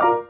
Hey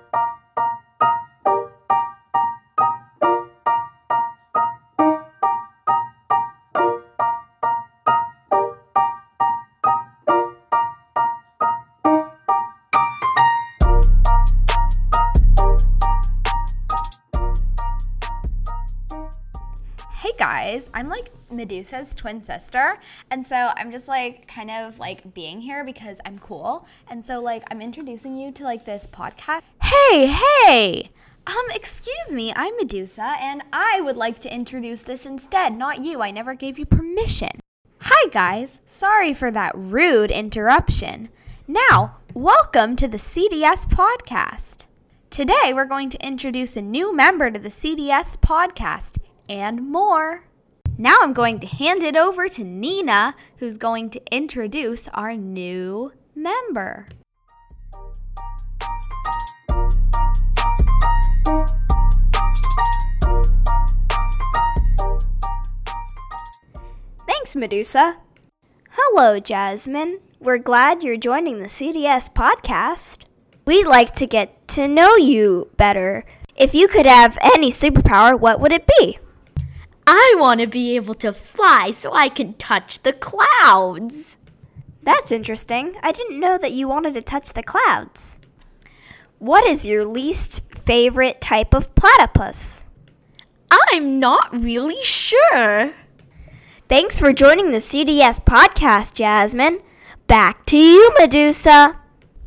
guys, I'm like Medusa's twin sister, and so I'm just like kind of like being here because I'm cool, and so like I'm introducing you to like this podcast. Hey, hey! Um, excuse me, I'm Medusa, and I would like to introduce this instead, not you. I never gave you permission. Hi guys, sorry for that rude interruption. Now, welcome to the CDS podcast. Today, we're going to introduce a new member to the CDS podcast and more. Now, I'm going to hand it over to Nina, who's going to introduce our new member. Thanks, Medusa. Hello, Jasmine. We're glad you're joining the CDS podcast. We'd like to get to know you better. If you could have any superpower, what would it be? I want to be able to fly so I can touch the clouds. That's interesting. I didn't know that you wanted to touch the clouds. What is your least favorite type of platypus? I'm not really sure. Thanks for joining the CDS podcast, Jasmine. Back to you, Medusa.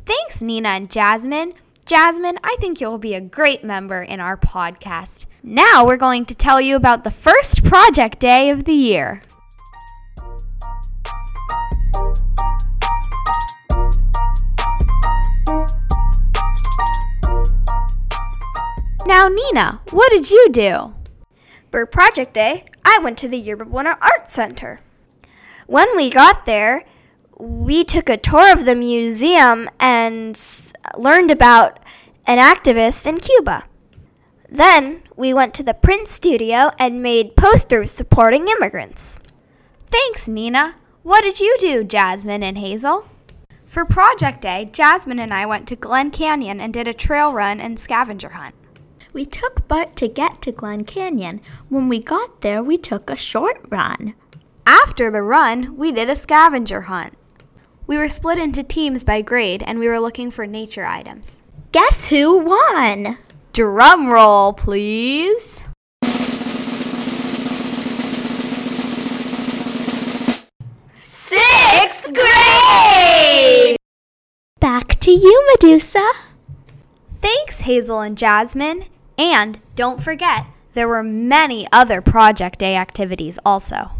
Thanks, Nina and Jasmine. Jasmine, I think you'll be a great member in our podcast. Now we're going to tell you about the first project day of the year. Now, Nina, what did you do? For Project Day, I went to the Yerba Buena Art Center. When we got there, we took a tour of the museum and learned about an activist in Cuba. Then we went to the print studio and made posters supporting immigrants. Thanks, Nina. What did you do, Jasmine and Hazel? For Project Day, Jasmine and I went to Glen Canyon and did a trail run and scavenger hunt. We took Bart to get to Glen Canyon. When we got there, we took a short run. After the run, we did a scavenger hunt. We were split into teams by grade and we were looking for nature items. Guess who won? Drum roll, please. Sixth grade! Back to you, Medusa. Thanks, Hazel and Jasmine. And don't forget, there were many other Project Day activities also.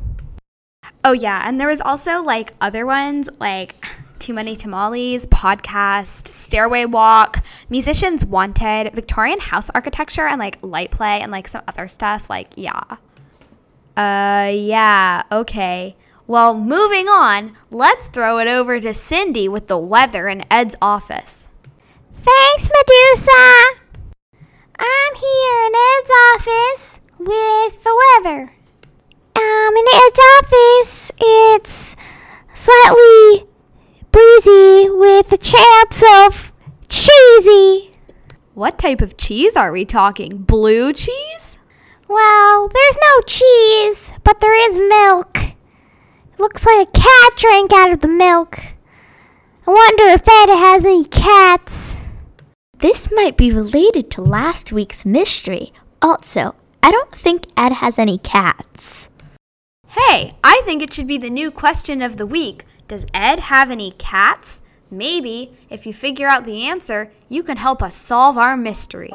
Oh, yeah, and there was also like other ones like Too Many Tamales, podcast, Stairway Walk, Musicians Wanted, Victorian House Architecture, and like light play and like some other stuff. Like, yeah. Uh, yeah, okay. Well, moving on, let's throw it over to Cindy with the weather in Ed's office. Thanks, Medusa. I'm here in Ed's office with the weather. Um, in Ed's office, it's slightly breezy with a chance of cheesy. What type of cheese are we talking? Blue cheese? Well, there's no cheese, but there is milk. It looks like a cat drank out of the milk. I wonder if Ed has any cats. This might be related to last week's mystery. Also, I don't think Ed has any cats. Hey, I think it should be the new question of the week. Does Ed have any cats? Maybe, if you figure out the answer, you can help us solve our mystery.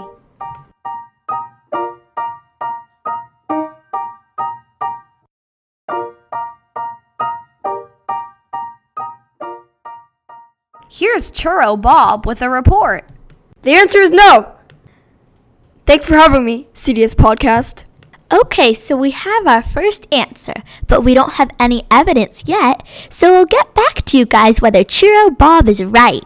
Here's Churro Bob with a report. The answer is no. Thanks for having me, CDS Podcast. Okay, so we have our first answer, but we don't have any evidence yet, so we'll get back to you guys whether Churro Bob is right.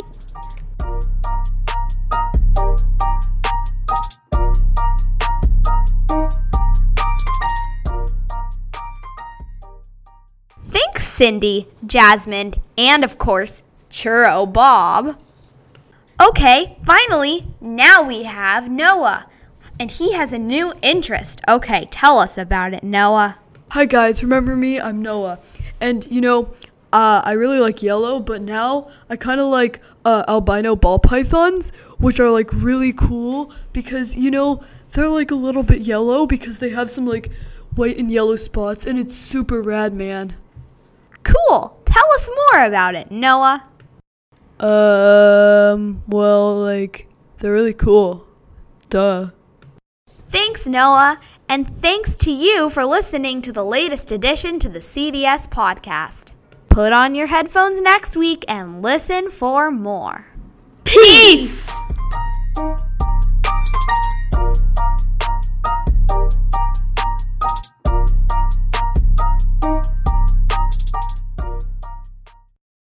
Thanks, Cindy, Jasmine, and of course, Churro Bob. Okay, finally, now we have Noah. And he has a new interest. Okay, tell us about it, Noah. Hi guys, remember me? I'm Noah. And you know, uh, I really like yellow, but now I kind of like uh, albino ball pythons, which are like really cool because you know they're like a little bit yellow because they have some like white and yellow spots, and it's super rad, man. Cool. Tell us more about it, Noah. Um, well, like they're really cool. Duh. Thanks, Noah. And thanks to you for listening to the latest edition to the CDS podcast. Put on your headphones next week and listen for more. Peace. Peace.